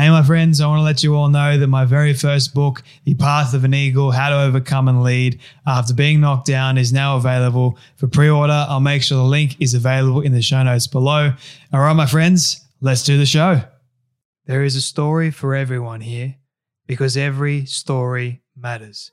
Hey, my friends, I want to let you all know that my very first book, The Path of an Eagle How to Overcome and Lead After Being Knocked Down, is now available for pre order. I'll make sure the link is available in the show notes below. All right, my friends, let's do the show. There is a story for everyone here because every story matters.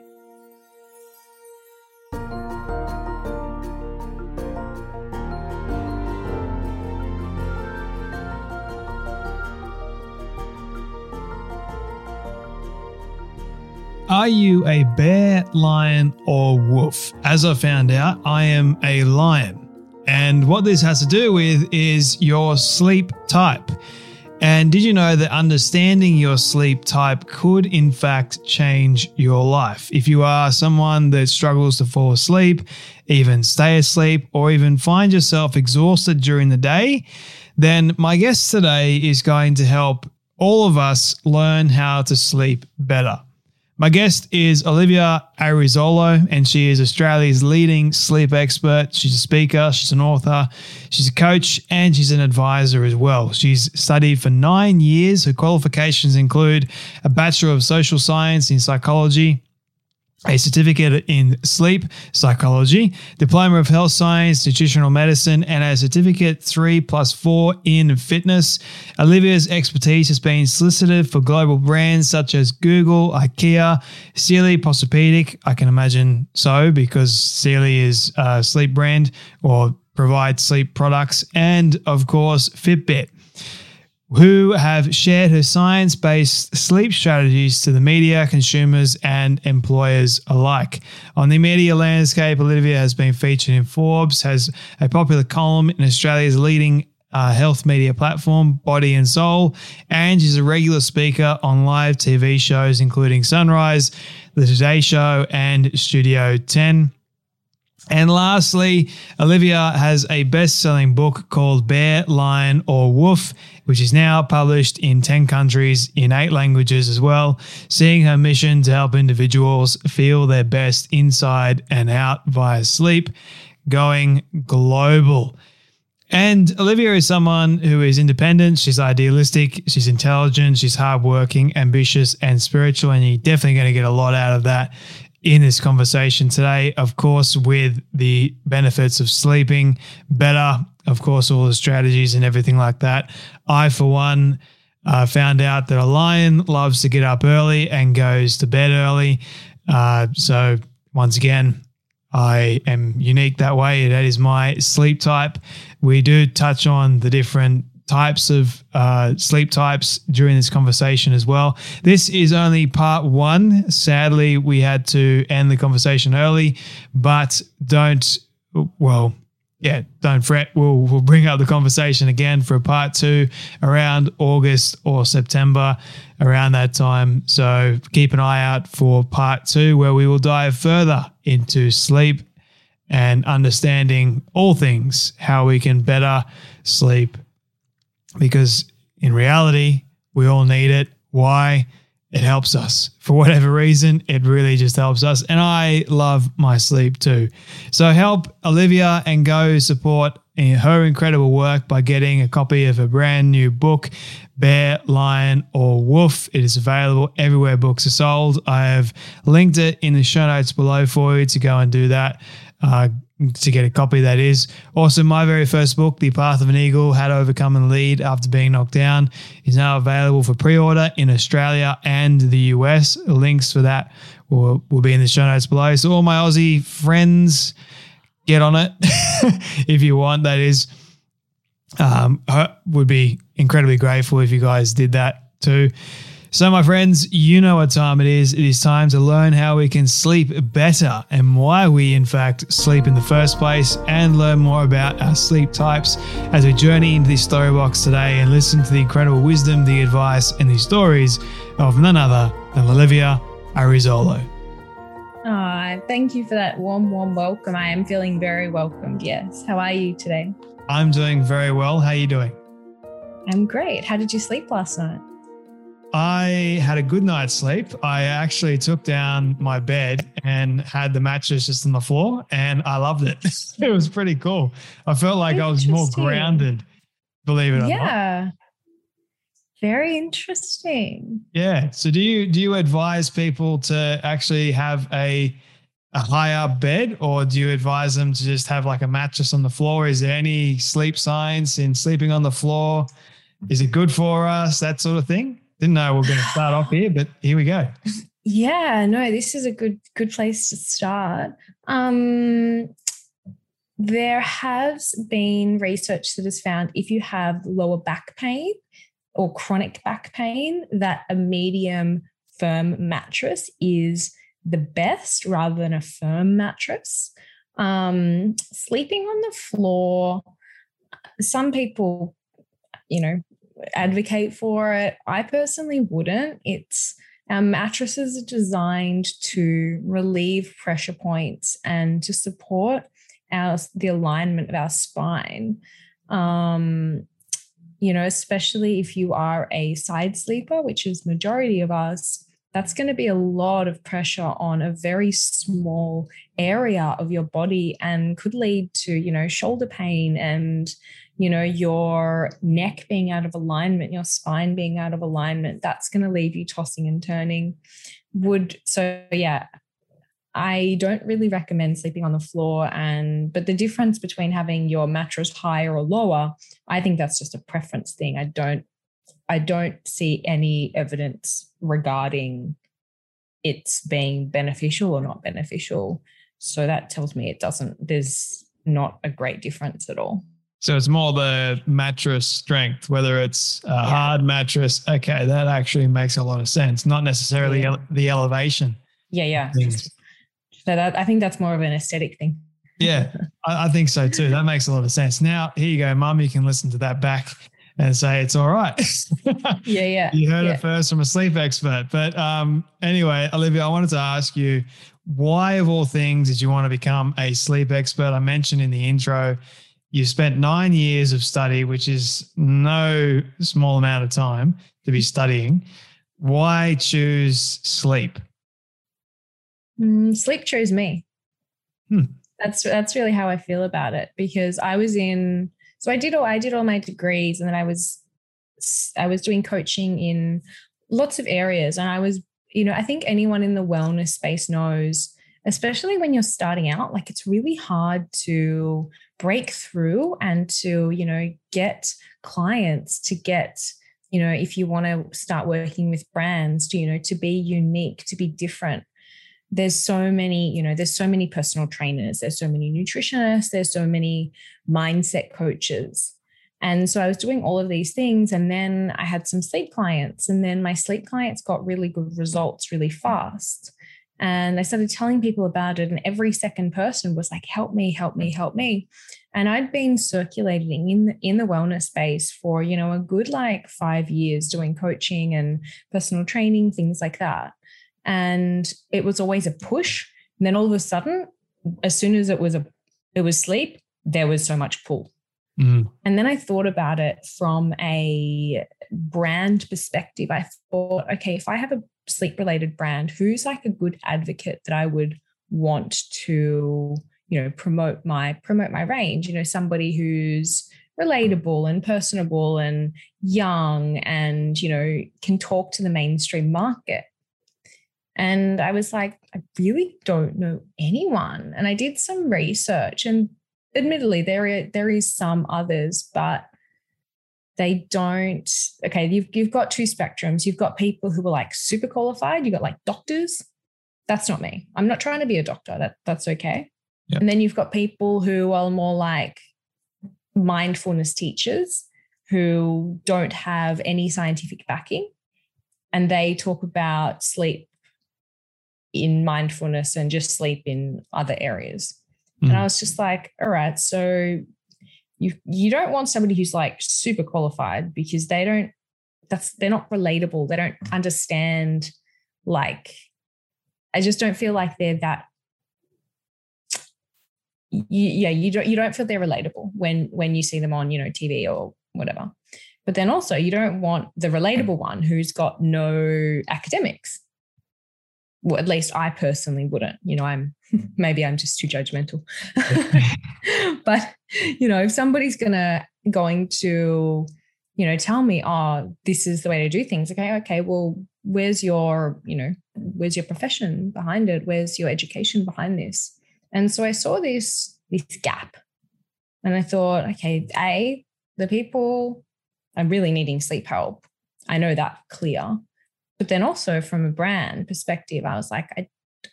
Are you a bear, lion, or wolf? As I found out, I am a lion. And what this has to do with is your sleep type. And did you know that understanding your sleep type could, in fact, change your life? If you are someone that struggles to fall asleep, even stay asleep, or even find yourself exhausted during the day, then my guest today is going to help all of us learn how to sleep better. My guest is Olivia Arezzolo, and she is Australia's leading sleep expert. She's a speaker, she's an author, she's a coach, and she's an advisor as well. She's studied for nine years. Her qualifications include a Bachelor of Social Science in Psychology a certificate in sleep psychology, diploma of health science, nutritional medicine, and a certificate three plus four in fitness. Olivia's expertise has been solicited for global brands such as Google, IKEA, Sealy Posturepedic. I can imagine so because Sealy is a sleep brand or provides sleep products, and of course, Fitbit who have shared her science based sleep strategies to the media, consumers, and employers alike. On the media landscape, Olivia has been featured in Forbes, has a popular column in Australia's leading uh, health media platform, Body and Soul, and she's a regular speaker on live TV shows including Sunrise, The Today Show, and Studio 10. And lastly, Olivia has a best selling book called Bear, Lion, or Wolf, which is now published in 10 countries in eight languages as well, seeing her mission to help individuals feel their best inside and out via sleep, going global. And Olivia is someone who is independent, she's idealistic, she's intelligent, she's hardworking, ambitious, and spiritual. And you're definitely going to get a lot out of that in this conversation today, of course, with the benefits of sleeping better, of course, all the strategies and everything like that. I, for one, uh, found out that a lion loves to get up early and goes to bed early. Uh, so, once again, I am unique that way. That is my sleep type. We do touch on the different types of uh, sleep types during this conversation as well. This is only part one. Sadly, we had to end the conversation early, but don't, well, yeah, don't fret. We'll, we'll bring up the conversation again for part two around August or September, around that time. So keep an eye out for part two, where we will dive further into sleep and understanding all things how we can better sleep because in reality, we all need it. Why? It helps us. For whatever reason, it really just helps us. And I love my sleep too. So help Olivia and go support her incredible work by getting a copy of her brand new book, Bear, Lion, or Wolf. It is available everywhere books are sold. I have linked it in the show notes below for you to go and do that. Uh, to get a copy, that is. Also, my very first book, The Path of an Eagle How to Overcome and Lead After Being Knocked Down, is now available for pre order in Australia and the US. Links for that will, will be in the show notes below. So, all my Aussie friends, get on it if you want. That is, um, I would be incredibly grateful if you guys did that too. So, my friends, you know what time it is. It is time to learn how we can sleep better and why we, in fact, sleep in the first place, and learn more about our sleep types as we journey into this story box today and listen to the incredible wisdom, the advice, and the stories of none other than Olivia Arezzolo. Oh, thank you for that warm, warm welcome. I am feeling very welcomed. Yes. How are you today? I'm doing very well. How are you doing? I'm great. How did you sleep last night? I had a good night's sleep. I actually took down my bed and had the mattress just on the floor, and I loved it. it was pretty cool. I felt like I was more grounded, believe it or yeah. not. Yeah. Very interesting. Yeah. So do you do you advise people to actually have a a high up bed or do you advise them to just have like a mattress on the floor? Is there any sleep science in sleeping on the floor? Is it good for us? That sort of thing? Didn't know we are going to start off here, but here we go. Yeah, no, this is a good good place to start. Um, there has been research that has found if you have lower back pain or chronic back pain, that a medium firm mattress is the best rather than a firm mattress. Um, sleeping on the floor, some people, you know, advocate for it. I personally wouldn't. It's our mattresses are designed to relieve pressure points and to support our the alignment of our spine. Um, you know, especially if you are a side sleeper, which is majority of us, that's going to be a lot of pressure on a very small area of your body and could lead to, you know, shoulder pain and you know, your neck being out of alignment, your spine being out of alignment, that's going to leave you tossing and turning. Would so, yeah, I don't really recommend sleeping on the floor. And, but the difference between having your mattress higher or lower, I think that's just a preference thing. I don't, I don't see any evidence regarding it's being beneficial or not beneficial. So that tells me it doesn't, there's not a great difference at all. So it's more the mattress strength, whether it's a yeah. hard mattress. Okay, that actually makes a lot of sense. Not necessarily yeah. the elevation. Yeah, yeah. Things. So that I think that's more of an aesthetic thing. Yeah, I, I, think so too. That makes a lot of sense. Now, here you go, Mum. You can listen to that back and say it's all right. yeah, yeah. You heard yeah. it first from a sleep expert. But um, anyway, Olivia, I wanted to ask you, why of all things did you want to become a sleep expert? I mentioned in the intro you spent nine years of study, which is no small amount of time to be studying. Why choose sleep? Mm, sleep chose me. Hmm. That's that's really how I feel about it because I was in. So I did all I did all my degrees, and then I was I was doing coaching in lots of areas, and I was you know I think anyone in the wellness space knows especially when you're starting out like it's really hard to break through and to you know get clients to get you know if you want to start working with brands to you know to be unique to be different there's so many you know there's so many personal trainers there's so many nutritionists there's so many mindset coaches and so I was doing all of these things. And then I had some sleep clients. And then my sleep clients got really good results really fast. And I started telling people about it, and every second person was like, help me, help me, help me. And I'd been circulating in the, in the wellness space for, you know, a good like five years doing coaching and personal training, things like that. And it was always a push. And then all of a sudden, as soon as it was a it was sleep, there was so much pull. Mm. And then I thought about it from a brand perspective. I thought, okay, if I have a sleep related brand, who's like a good advocate that I would want to, you know, promote my promote my range, you know, somebody who's relatable and personable and young and, you know, can talk to the mainstream market. And I was like, I really don't know anyone. And I did some research and admittedly there there is some others, but they don't okay you've, you've got two spectrums. You've got people who are like super qualified. You've got like doctors. That's not me. I'm not trying to be a doctor. That that's okay. Yep. and then you've got people who are more like mindfulness teachers who don't have any scientific backing and they talk about sleep in mindfulness and just sleep in other areas. Mm. and i was just like all right so you you don't want somebody who's like super qualified because they don't that's they're not relatable. They don't understand like i just don't feel like they're that you, yeah you don't you don't feel they're relatable when when you see them on you know tv or whatever. But then also you don't want the relatable one who's got no academics well, at least I personally wouldn't. You know, I'm maybe I'm just too judgmental. but you know, if somebody's gonna going to, you know, tell me, oh, this is the way to do things. Okay, oh, okay, well, where's your, you know, where's your profession behind it? Where's your education behind this? And so I saw this this gap, and I thought, okay, a the people are really needing sleep help. I know that clear. But then also from a brand perspective, I was like, I,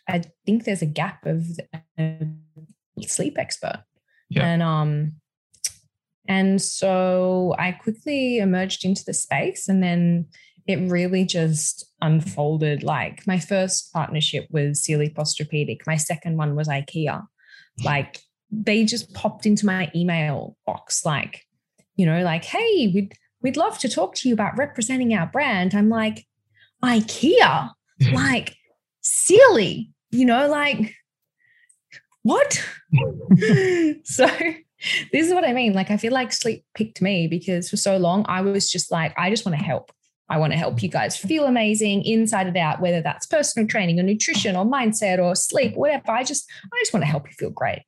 I think there's a gap of a sleep expert. Yeah. And um and so I quickly emerged into the space and then it really just unfolded. Like my first partnership was Sealy Posturepedic. My second one was IKEA. Like they just popped into my email box, like, you know, like, hey, we'd we'd love to talk to you about representing our brand. I'm like, IKEA, like Sealy, you know, like what? so this is what I mean. Like, I feel like sleep picked me because for so long I was just like, I just want to help. I want to help you guys feel amazing inside and out, whether that's personal training or nutrition or mindset or sleep, whatever. I just, I just want to help you feel great.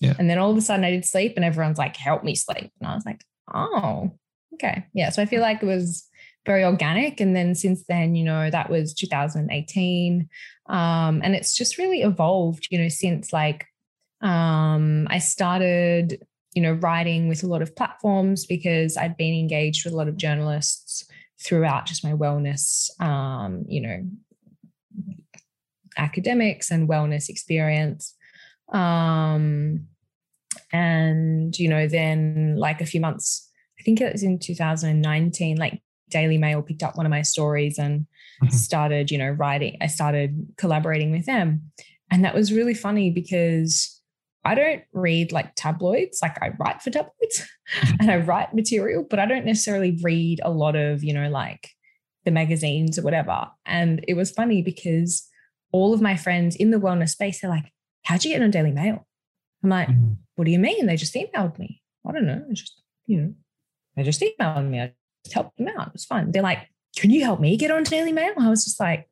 Yeah. And then all of a sudden I did sleep and everyone's like, help me sleep. And I was like, oh, okay. Yeah. So I feel like it was very organic. And then since then, you know, that was 2018. Um, and it's just really evolved, you know, since like um, I started, you know, writing with a lot of platforms because I'd been engaged with a lot of journalists throughout just my wellness, um, you know, academics and wellness experience. Um, and, you know, then like a few months, I think it was in 2019, like Daily Mail picked up one of my stories and mm-hmm. started, you know, writing. I started collaborating with them. And that was really funny because I don't read like tabloids, like I write for tabloids and I write material, but I don't necessarily read a lot of, you know, like the magazines or whatever. And it was funny because all of my friends in the wellness space, they're like, How'd you get on Daily Mail? I'm like, mm-hmm. What do you mean? They just emailed me. I don't know. I just, you know, they just emailed me. I help them out. It was fun. They're like, can you help me get on Daily Mail? I was just like,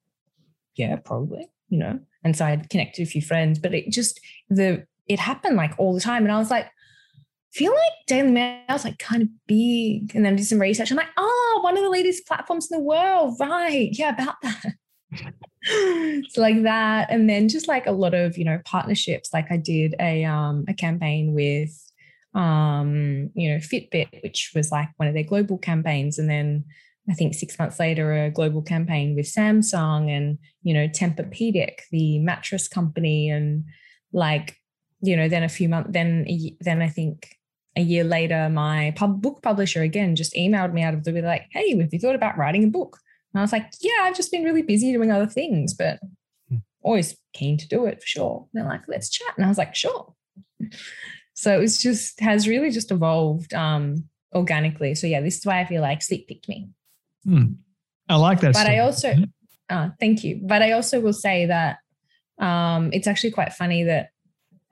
yeah, probably, you know. And so I had connected a few friends, but it just the it happened like all the time. And I was like, feel like Daily Mail is like kind of big. And then I did some research. I'm like, oh, one of the latest platforms in the world. Right. Yeah, about that. it's like that. And then just like a lot of, you know, partnerships. Like I did a um a campaign with um, you know, Fitbit, which was like one of their global campaigns. And then I think six months later, a global campaign with Samsung and, you know, Tempur-Pedic, the mattress company. And like, you know, then a few months, then, then I think a year later, my pub book publisher again just emailed me out of the blue, like, hey, have you thought about writing a book? And I was like, yeah, I've just been really busy doing other things, but hmm. always keen to do it for sure. And they're like, let's chat. And I was like, sure. So it was just has really just evolved um, organically. So yeah, this is why I feel like sleep picked me. Mm. I like that. But story. I also, uh, thank you. But I also will say that um, it's actually quite funny that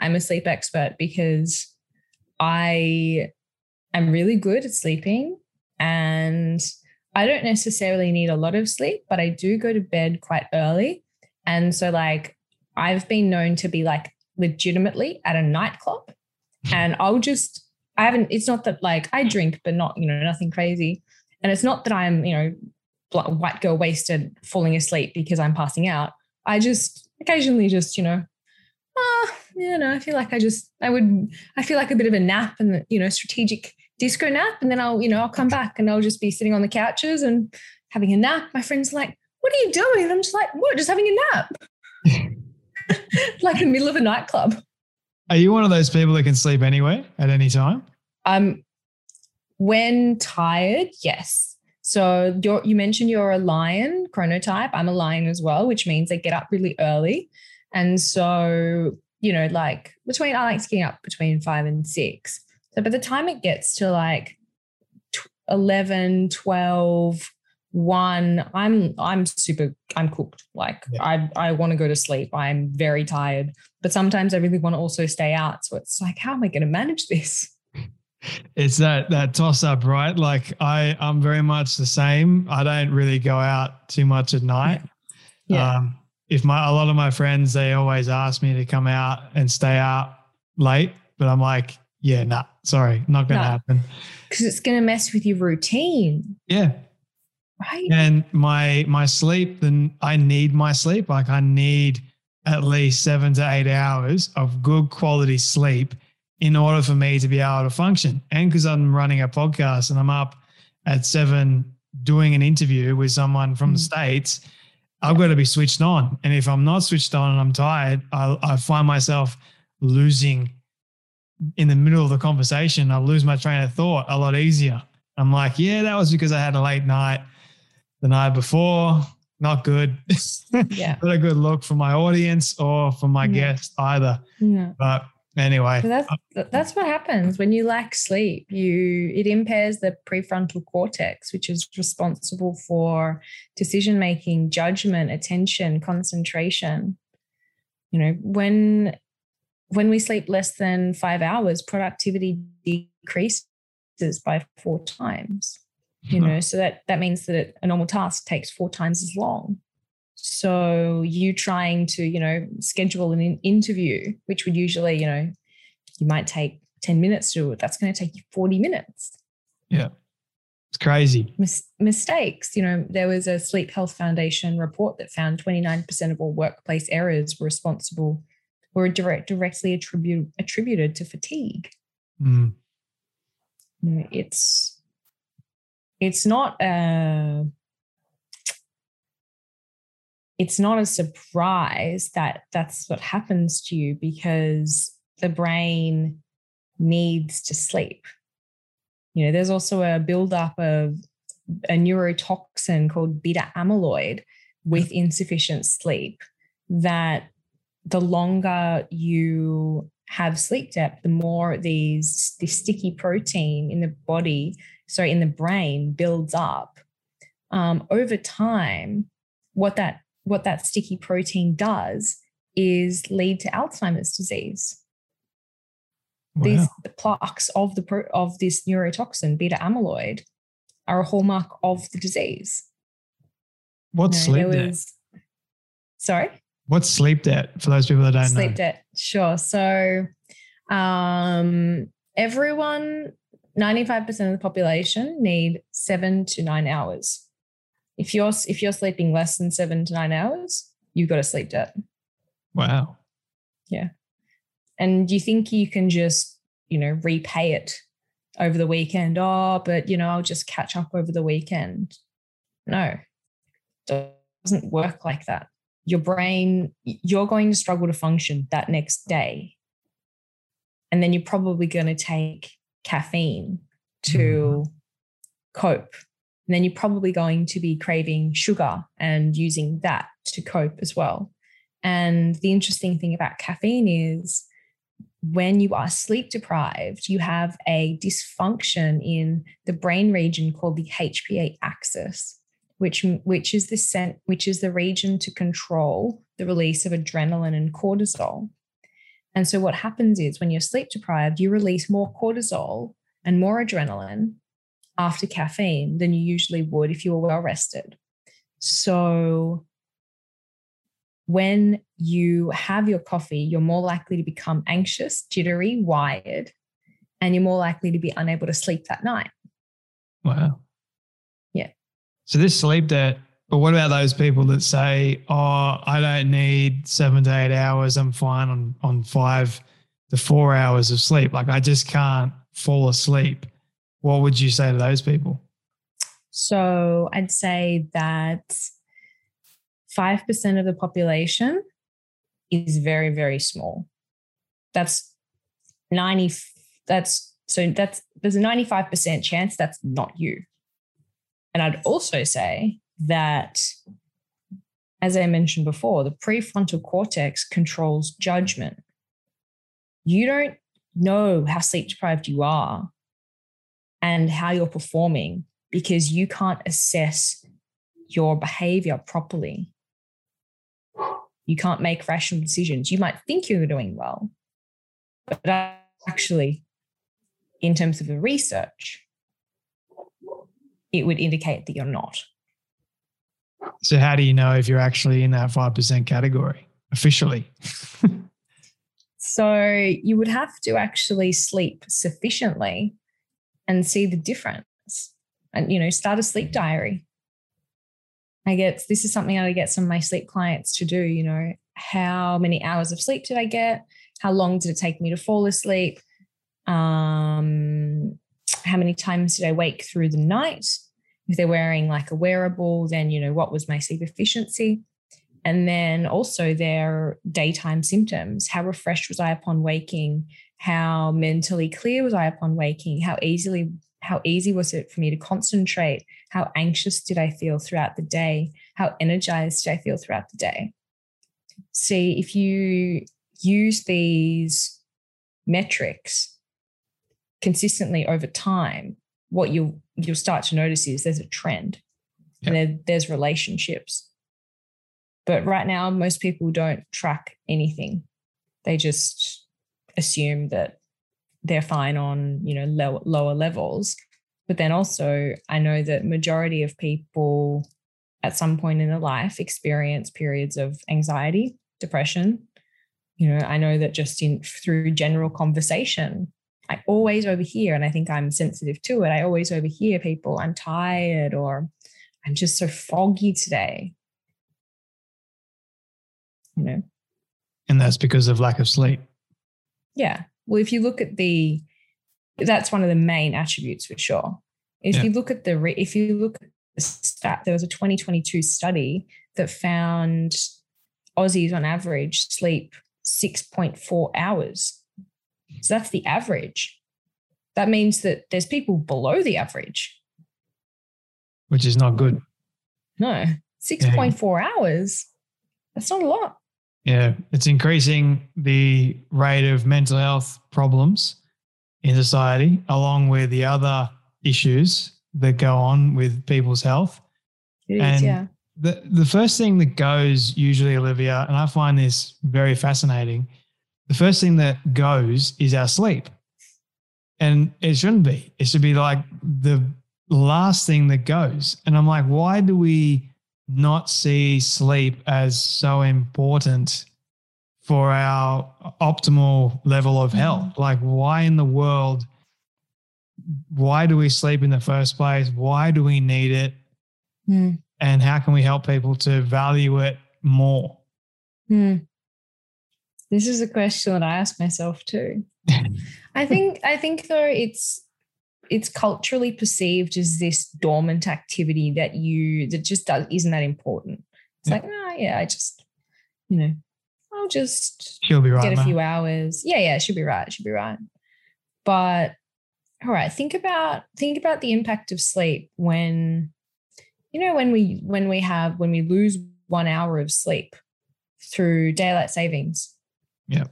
I'm a sleep expert because I am really good at sleeping and I don't necessarily need a lot of sleep, but I do go to bed quite early. And so, like, I've been known to be like legitimately at a nightclub and I'll just, I haven't, it's not that like I drink, but not, you know, nothing crazy. And it's not that I'm, you know, white girl wasted falling asleep because I'm passing out. I just occasionally just, you know, ah, you know, I feel like I just, I would, I feel like a bit of a nap and, you know, strategic disco nap. And then I'll, you know, I'll come back and I'll just be sitting on the couches and having a nap. My friends like, what are you doing? And I'm just like, what? Just having a nap. like in the middle of a nightclub. Are you one of those people that can sleep anywhere at any time? Um, when tired, yes. So you you mentioned you're a lion chronotype. I'm a lion as well, which means I get up really early. And so, you know, like between, I like to get up between five and six. So by the time it gets to like 11, 12, one, I'm, I'm super, I'm cooked. Like yeah. I, I want to go to sleep. I'm very tired, but sometimes I really want to also stay out. So it's like, how am I going to manage this? it's that that toss up right like i i'm very much the same i don't really go out too much at night yeah. yeah. um if my a lot of my friends they always ask me to come out and stay out late, but I'm like, yeah, nah, sorry, not gonna happen. Because it's gonna mess with your routine. Yeah. Right. And my my sleep, then I need my sleep. Like I need at least seven to eight hours of good quality sleep in order for me to be able to function. And because I'm running a podcast and I'm up at seven doing an interview with someone from mm. the States I've got to be switched on. And if I'm not switched on and I'm tired, I, I find myself losing in the middle of the conversation. I lose my train of thought a lot easier. I'm like, yeah, that was because I had a late night the night before. Not good. Yeah. not a good look for my audience or for my yeah. guest either. But anyway that's that's what happens when you lack sleep you it impairs the prefrontal cortex which is responsible for decision making judgment attention concentration you know when when we sleep less than 5 hours productivity decreases by four times you know so that that means that a normal task takes four times as long so you trying to, you know, schedule an interview, which would usually, you know, you might take 10 minutes to do it. That's going to take you 40 minutes. Yeah. It's crazy. Mis- mistakes. You know, there was a Sleep Health Foundation report that found 29% of all workplace errors were responsible, were direct, directly attribute, attributed to fatigue. Mm. You know, it's, it's not a, it's not a surprise that that's what happens to you because the brain needs to sleep. You know, there's also a buildup of a neurotoxin called beta amyloid with mm. insufficient sleep that the longer you have sleep debt, the more these the sticky protein in the body, sorry, in the brain builds up. Um, over time, what that what that sticky protein does is lead to Alzheimer's disease. Wow. These the plaques of the of this neurotoxin beta amyloid are a hallmark of the disease. What's you know, sleep was, debt? Sorry. What's sleep debt for those people that don't sleep know? Sleep debt, sure. So, um, everyone, ninety-five percent of the population need seven to nine hours if you're if you're sleeping less than seven to nine hours, you've got a sleep debt. Wow. Yeah. And you think you can just, you know, repay it over the weekend. Oh, but you know, I'll just catch up over the weekend. No, it doesn't work like that. Your brain, you're going to struggle to function that next day. And then you're probably going to take caffeine to mm. cope and then you're probably going to be craving sugar and using that to cope as well. And the interesting thing about caffeine is when you are sleep deprived, you have a dysfunction in the brain region called the HPA axis, which, which is the cent, which is the region to control the release of adrenaline and cortisol. And so what happens is when you're sleep deprived, you release more cortisol and more adrenaline after caffeine than you usually would if you were well rested. So when you have your coffee, you're more likely to become anxious, jittery, wired, and you're more likely to be unable to sleep that night. Wow. Yeah. So this sleep debt, but what about those people that say, "Oh, I don't need seven to eight hours. I'm fine on on five to four hours of sleep. Like I just can't fall asleep." What would you say to those people? So I'd say that five percent of the population is very very small. That's ninety. That's so that's there's a ninety five percent chance that's not you. And I'd also say that, as I mentioned before, the prefrontal cortex controls judgment. You don't know how sleep deprived you are and how you're performing because you can't assess your behavior properly. You can't make rational decisions. You might think you're doing well, but actually, in terms of the research, it would indicate that you're not. So, how do you know if you're actually in that 5% category officially? so, you would have to actually sleep sufficiently and see the difference and, you know, start a sleep diary. I get this is something I get some of my sleep clients to do, you know, how many hours of sleep did I get? How long did it take me to fall asleep? Um, how many times did I wake through the night? If they're wearing like a wearable, then, you know, what was my sleep efficiency? And then also their daytime symptoms. How refreshed was I upon waking? How mentally clear was I upon waking? How easily, how easy was it for me to concentrate? How anxious did I feel throughout the day? How energized did I feel throughout the day? See, if you use these metrics consistently over time, what you'll you'll start to notice is there's a trend and there, there's relationships. But right now, most people don't track anything. They just assume that they're fine on, you know, low, lower levels. But then also, I know that majority of people at some point in their life experience periods of anxiety, depression. You know, I know that just in through general conversation, I always overhear, and I think I'm sensitive to it. I always overhear people, I'm tired or I'm just so foggy today. You know? And that's because of lack of sleep. Yeah. Well, if you look at the, that's one of the main attributes for sure. If yeah. you look at the, if you look at the stat, there was a 2022 study that found Aussies on average sleep 6.4 hours so that's the average. That means that there's people below the average, which is not good. No, 6.4 yeah. hours. That's not a lot. Yeah, it's increasing the rate of mental health problems in society, along with the other issues that go on with people's health. It and is, yeah. The, the first thing that goes usually, Olivia, and I find this very fascinating, the first thing that goes is our sleep. And it shouldn't be. It should be like the last thing that goes. And I'm like, why do we not see sleep as so important for our optimal level of health? Mm-hmm. Like, why in the world? Why do we sleep in the first place? Why do we need it? Mm. And how can we help people to value it more? Mm. This is a question that I ask myself too. I think I think though it's it's culturally perceived as this dormant activity that you that just does isn't that important. It's yeah. like, oh yeah, I just, you know, I'll just she'll be right. Get a few hours. Yeah, yeah, she'll be right. She'll be right. But all right, think about think about the impact of sleep when you know when we when we have when we lose one hour of sleep through daylight savings yeah.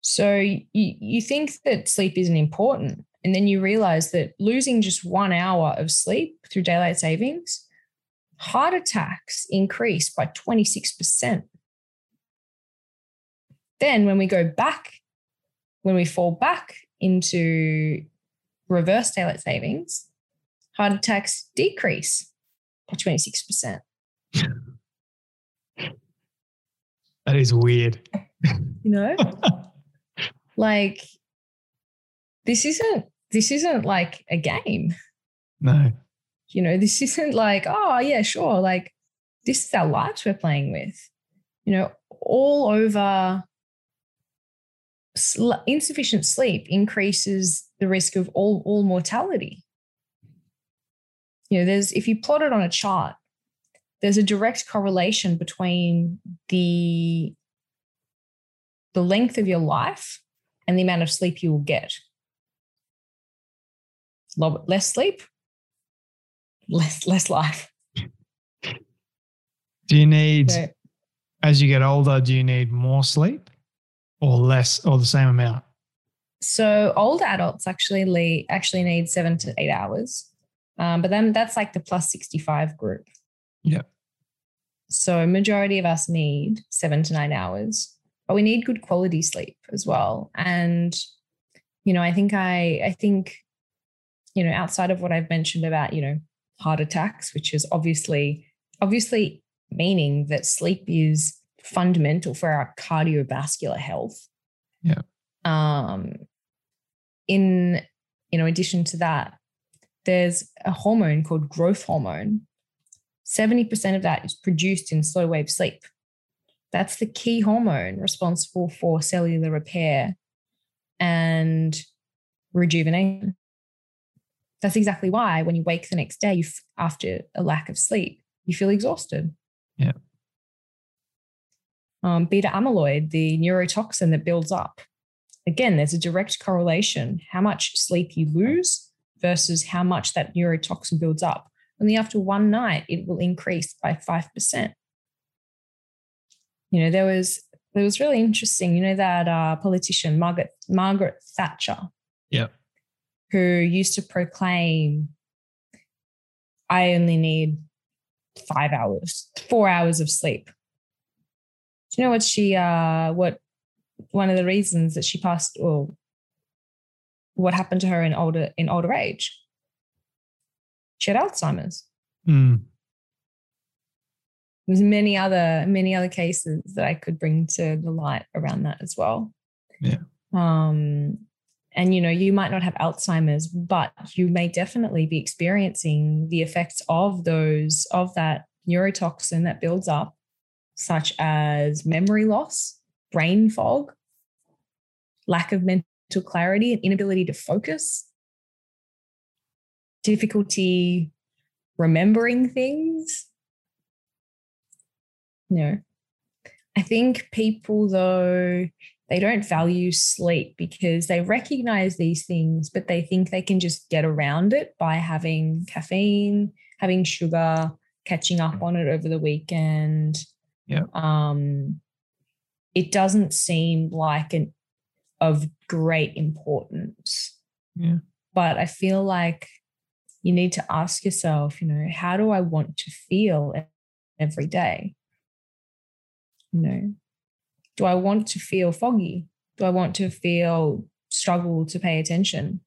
So you, you think that sleep isn't important. And then you realize that losing just one hour of sleep through daylight savings, heart attacks increase by 26%. Then when we go back, when we fall back into reverse daylight savings, heart attacks decrease by 26%. That is weird. You know, like this isn't this isn't like a game. No. You know, this isn't like oh yeah sure like this is our lives we're playing with. You know, all over sl- insufficient sleep increases the risk of all all mortality. You know, there's if you plot it on a chart, there's a direct correlation between the the length of your life and the amount of sleep you will get. Less sleep, less less life. Do you need, So, as you get older, do you need more sleep or less or the same amount? so older adults actually actually need seven to eight hours, um, but then that's like the plus sixty five group. Yep. So majority of us need seven to nine hours, but we need good quality sleep as well. And you know, I think I I think you know outside of what I've mentioned about you know heart attacks, which is obviously obviously meaning that sleep is fundamental for our cardiovascular health. Yeah. Um. In you know, addition to that, there's a hormone called growth hormone 70% of that is produced in slow wave sleep. That's the key hormone responsible for cellular repair and rejuvenation. That's exactly why when you wake the next day you f- after a lack of sleep, you feel exhausted. Yeah. Um, beta amyloid, the neurotoxin that builds up. Again, there's a direct correlation how much sleep you lose versus how much that neurotoxin builds up only after one night it will increase by 5%. You know, there was it was really interesting, you know, that uh, politician Margaret Margaret Thatcher. yeah, Who used to proclaim I only need five hours, four hours of sleep. Do you know what she uh what one of the reasons that she passed or what happened to her in older in older age? She had Alzheimer's. Mm. There's many other many other cases that I could bring to the light around that as well. Yeah. Um, and you know, you might not have Alzheimer's, but you may definitely be experiencing the effects of those of that neurotoxin that builds up, such as memory loss, brain fog, lack of mental clarity, and inability to focus, difficulty remembering things. No. I think people, though, they don't value sleep because they recognize these things, but they think they can just get around it by having caffeine, having sugar, catching up on it over the weekend. Yeah. Um, it doesn't seem like an of great importance. Yeah. But I feel like you need to ask yourself, you know, how do I want to feel every day? You know, do I want to feel foggy? Do I want to feel struggle to pay attention?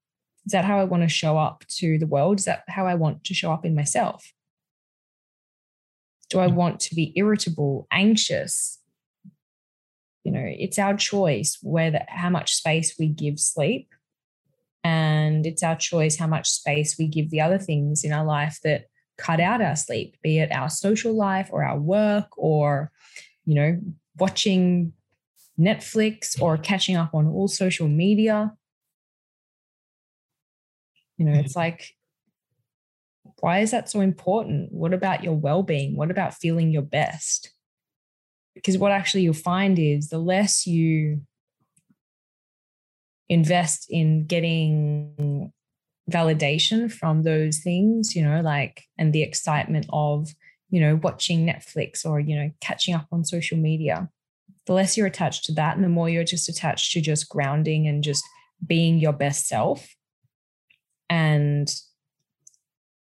Is that how I want to show up to the world? Is that how I want to show up in myself? Do I mm. want to be irritable, anxious? You know, it's our choice whether how much space we give sleep. And it's our choice how much space we give the other things in our life that cut out our sleep, be it our social life or our work or, you know, watching Netflix or catching up on all social media. You know, it's like, why is that so important? What about your well being? What about feeling your best? Because what actually you'll find is the less you invest in getting validation from those things, you know, like, and the excitement of, you know, watching Netflix or, you know, catching up on social media, the less you're attached to that and the more you're just attached to just grounding and just being your best self and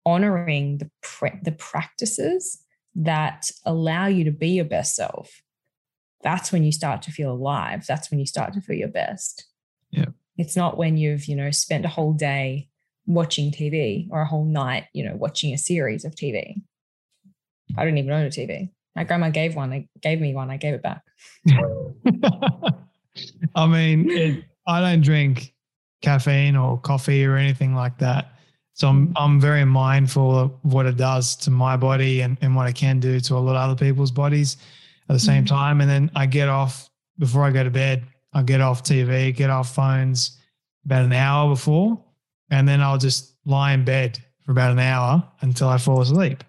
honoring the pre- the practices that allow you to be your best self that's when you start to feel alive. That's when you start to feel your best. Yeah. it's not when you've you know spent a whole day watching tv or a whole night you know watching a series of tv i didn't even own a tv My grandma gave one. They gave me one. I gave it back. I mean, it, I don't drink caffeine or coffee or anything like that. So I'm I'm very mindful of what it does to my body and, and what it can do to a lot of other people's bodies at the same Mm-hmm. time. And then I get off before I go to bed. I get off TV, get off phones about an hour before, and then I'll just lie in bed for about an hour until I fall asleep.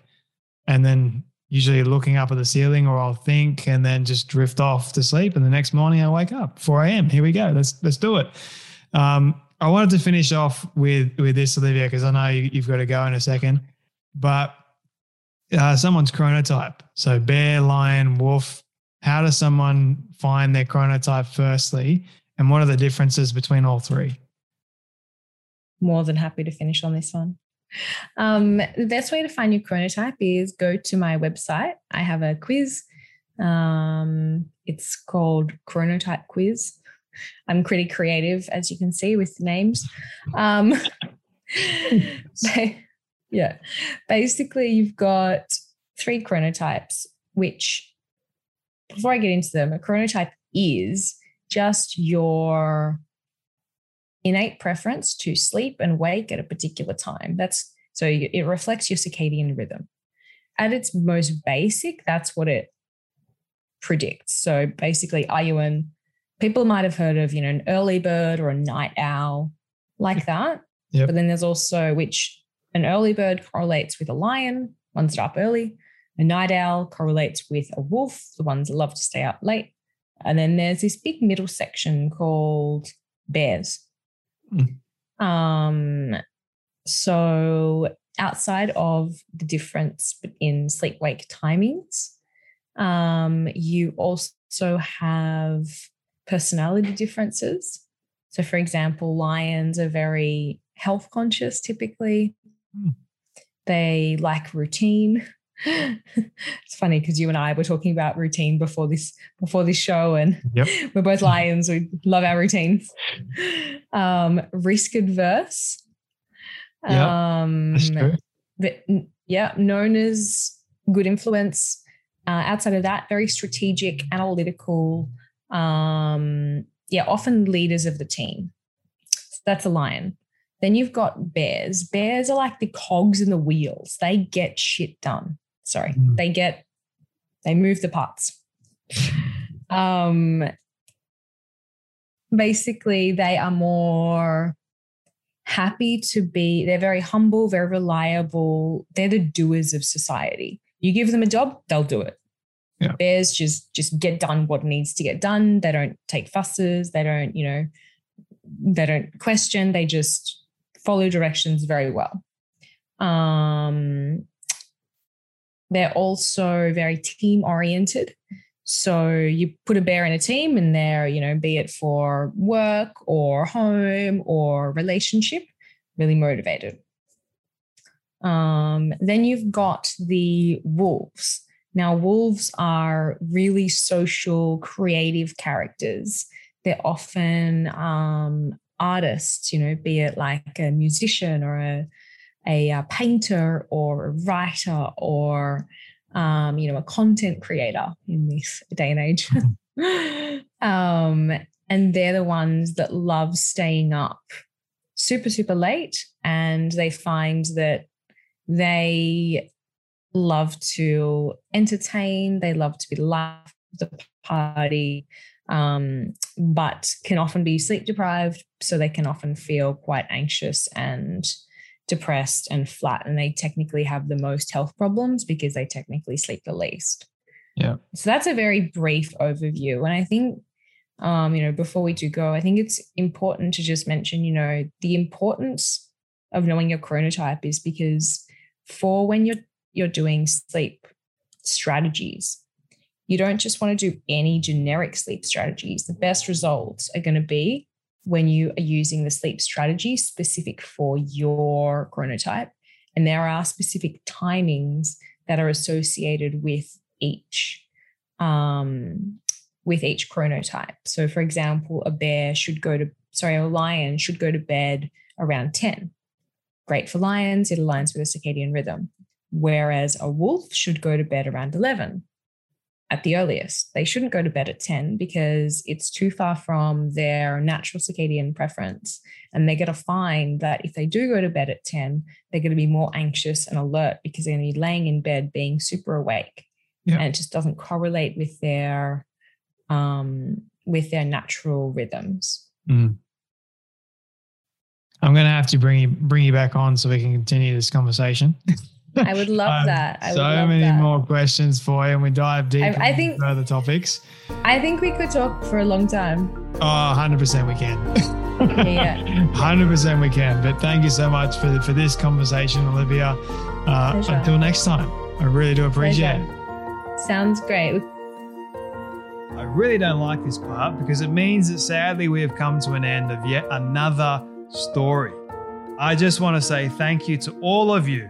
And then usually looking up at the ceiling or I'll think and then just drift off to sleep. And the next morning I wake up, 4 a.m. Here we go. Let's let's do it. Um, I wanted to finish off with with this, Olivia, because I know you, you've got to go in a second. But uh, someone's chronotype. So bear, lion, wolf. How does someone find their chronotype firstly? And what are the differences between all three? More than happy to finish on this one. Um, the best way to find your chronotype is go to my website. I have a quiz. Um, it's called Chronotype Quiz. I'm pretty creative, as you can see, with names. Um, yeah, basically, you've got three chronotypes, which, before I get into them, a chronotype is just your innate preference to sleep and wake at a particular time. That's so it reflects your circadian rhythm. At its most basic, that's what it predicts. So basically, are you an people might have heard of, you know, an early bird or a night owl, like that. Yep. But then there's also which an early bird correlates with a lion, ones that are up early. A night owl correlates with a wolf, the ones that love to stay up late. And then there's this big middle section called bears. Um, so outside of the difference in sleep wake timings, um, you also have personality differences. So, for example, lions are very health conscious typically. Hmm. They like routine. It's funny because you and I were talking about routine before this before this show, and Yep. we're both lions. We love our routines. Um, risk adverse. Yeah, um, That's true. yeah, known as good influence. Uh, outside of that, very strategic, analytical. Um, yeah, often leaders of the team. So that's a lion. Then you've got bears. Bears are like the cogs in the wheels. They get shit done. Sorry, Mm. they get they move the parts. Um, basically, they are more happy to be. They're very humble, very reliable. They're the doers of society. You give them a job, they'll do it. Yeah. Bears just just get done what needs to get done. They don't take fusses. They don't, you know, they don't question. They just follow directions very well. Um, they're also very team oriented. So you put a bear in a team and they're, you know, be it for work or home or relationship, really motivated. Um, then you've got the wolves. Now, wolves are really social, creative characters. They're often um, artists, you know, be it like a musician or a, a, uh painter or a writer or, um, you know, a content creator in this day and age. um, and they're the ones that love staying up super, super late. And they find that they love to entertain, they love to be the life of the party, um, but can often be sleep deprived. So they can often feel quite anxious and depressed and flat. And they technically have the most health problems because they technically sleep the least. Yeah. So that's a very brief overview. And I think, um, you know, before we do go, I think it's important to just mention, you know, the importance of knowing your chronotype is because for when you're you're doing sleep strategies, you don't just want to do any generic sleep strategies. The best results are going to be when you are using the sleep strategy specific for your chronotype. And there are specific timings that are associated with each um, with each chronotype. So, for example, a bear should go to sorry, a lion should go to bed around 10. Great for lions, it aligns with a circadian rhythm. Whereas a wolf should go to bed around 11. At the earliest. They shouldn't go to bed at 10 because it's too far from their natural circadian preference. And they're going to find that if they do go to bed at 10, they're going to be more anxious and alert because they're going to be laying in bed being super awake. Yeah. And it just doesn't correlate with their um with their natural rhythms. Mm. I'm going to have to bring you bring you back on so we can continue this conversation. I would love um, that. I so love many that. more questions for you, and we dive deep. I, I think further topics. I think we could talk for a long time. Oh, 100 percent we can. yeah, 100 percent we can. But thank you so much for for this conversation, Olivia. Uh, until next time, I really do appreciate Pleasure. it. Sounds great. I really don't like this part because it means that sadly we have come to an end of yet another story. I just want to say thank you to all of you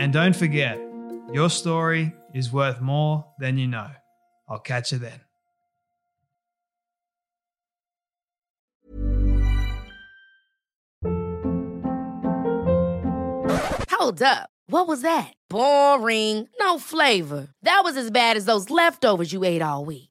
and don't forget, your story is worth more than you know. I'll catch you then. Hold up. What was that? Boring. No flavor. That was as bad as those leftovers you ate all week.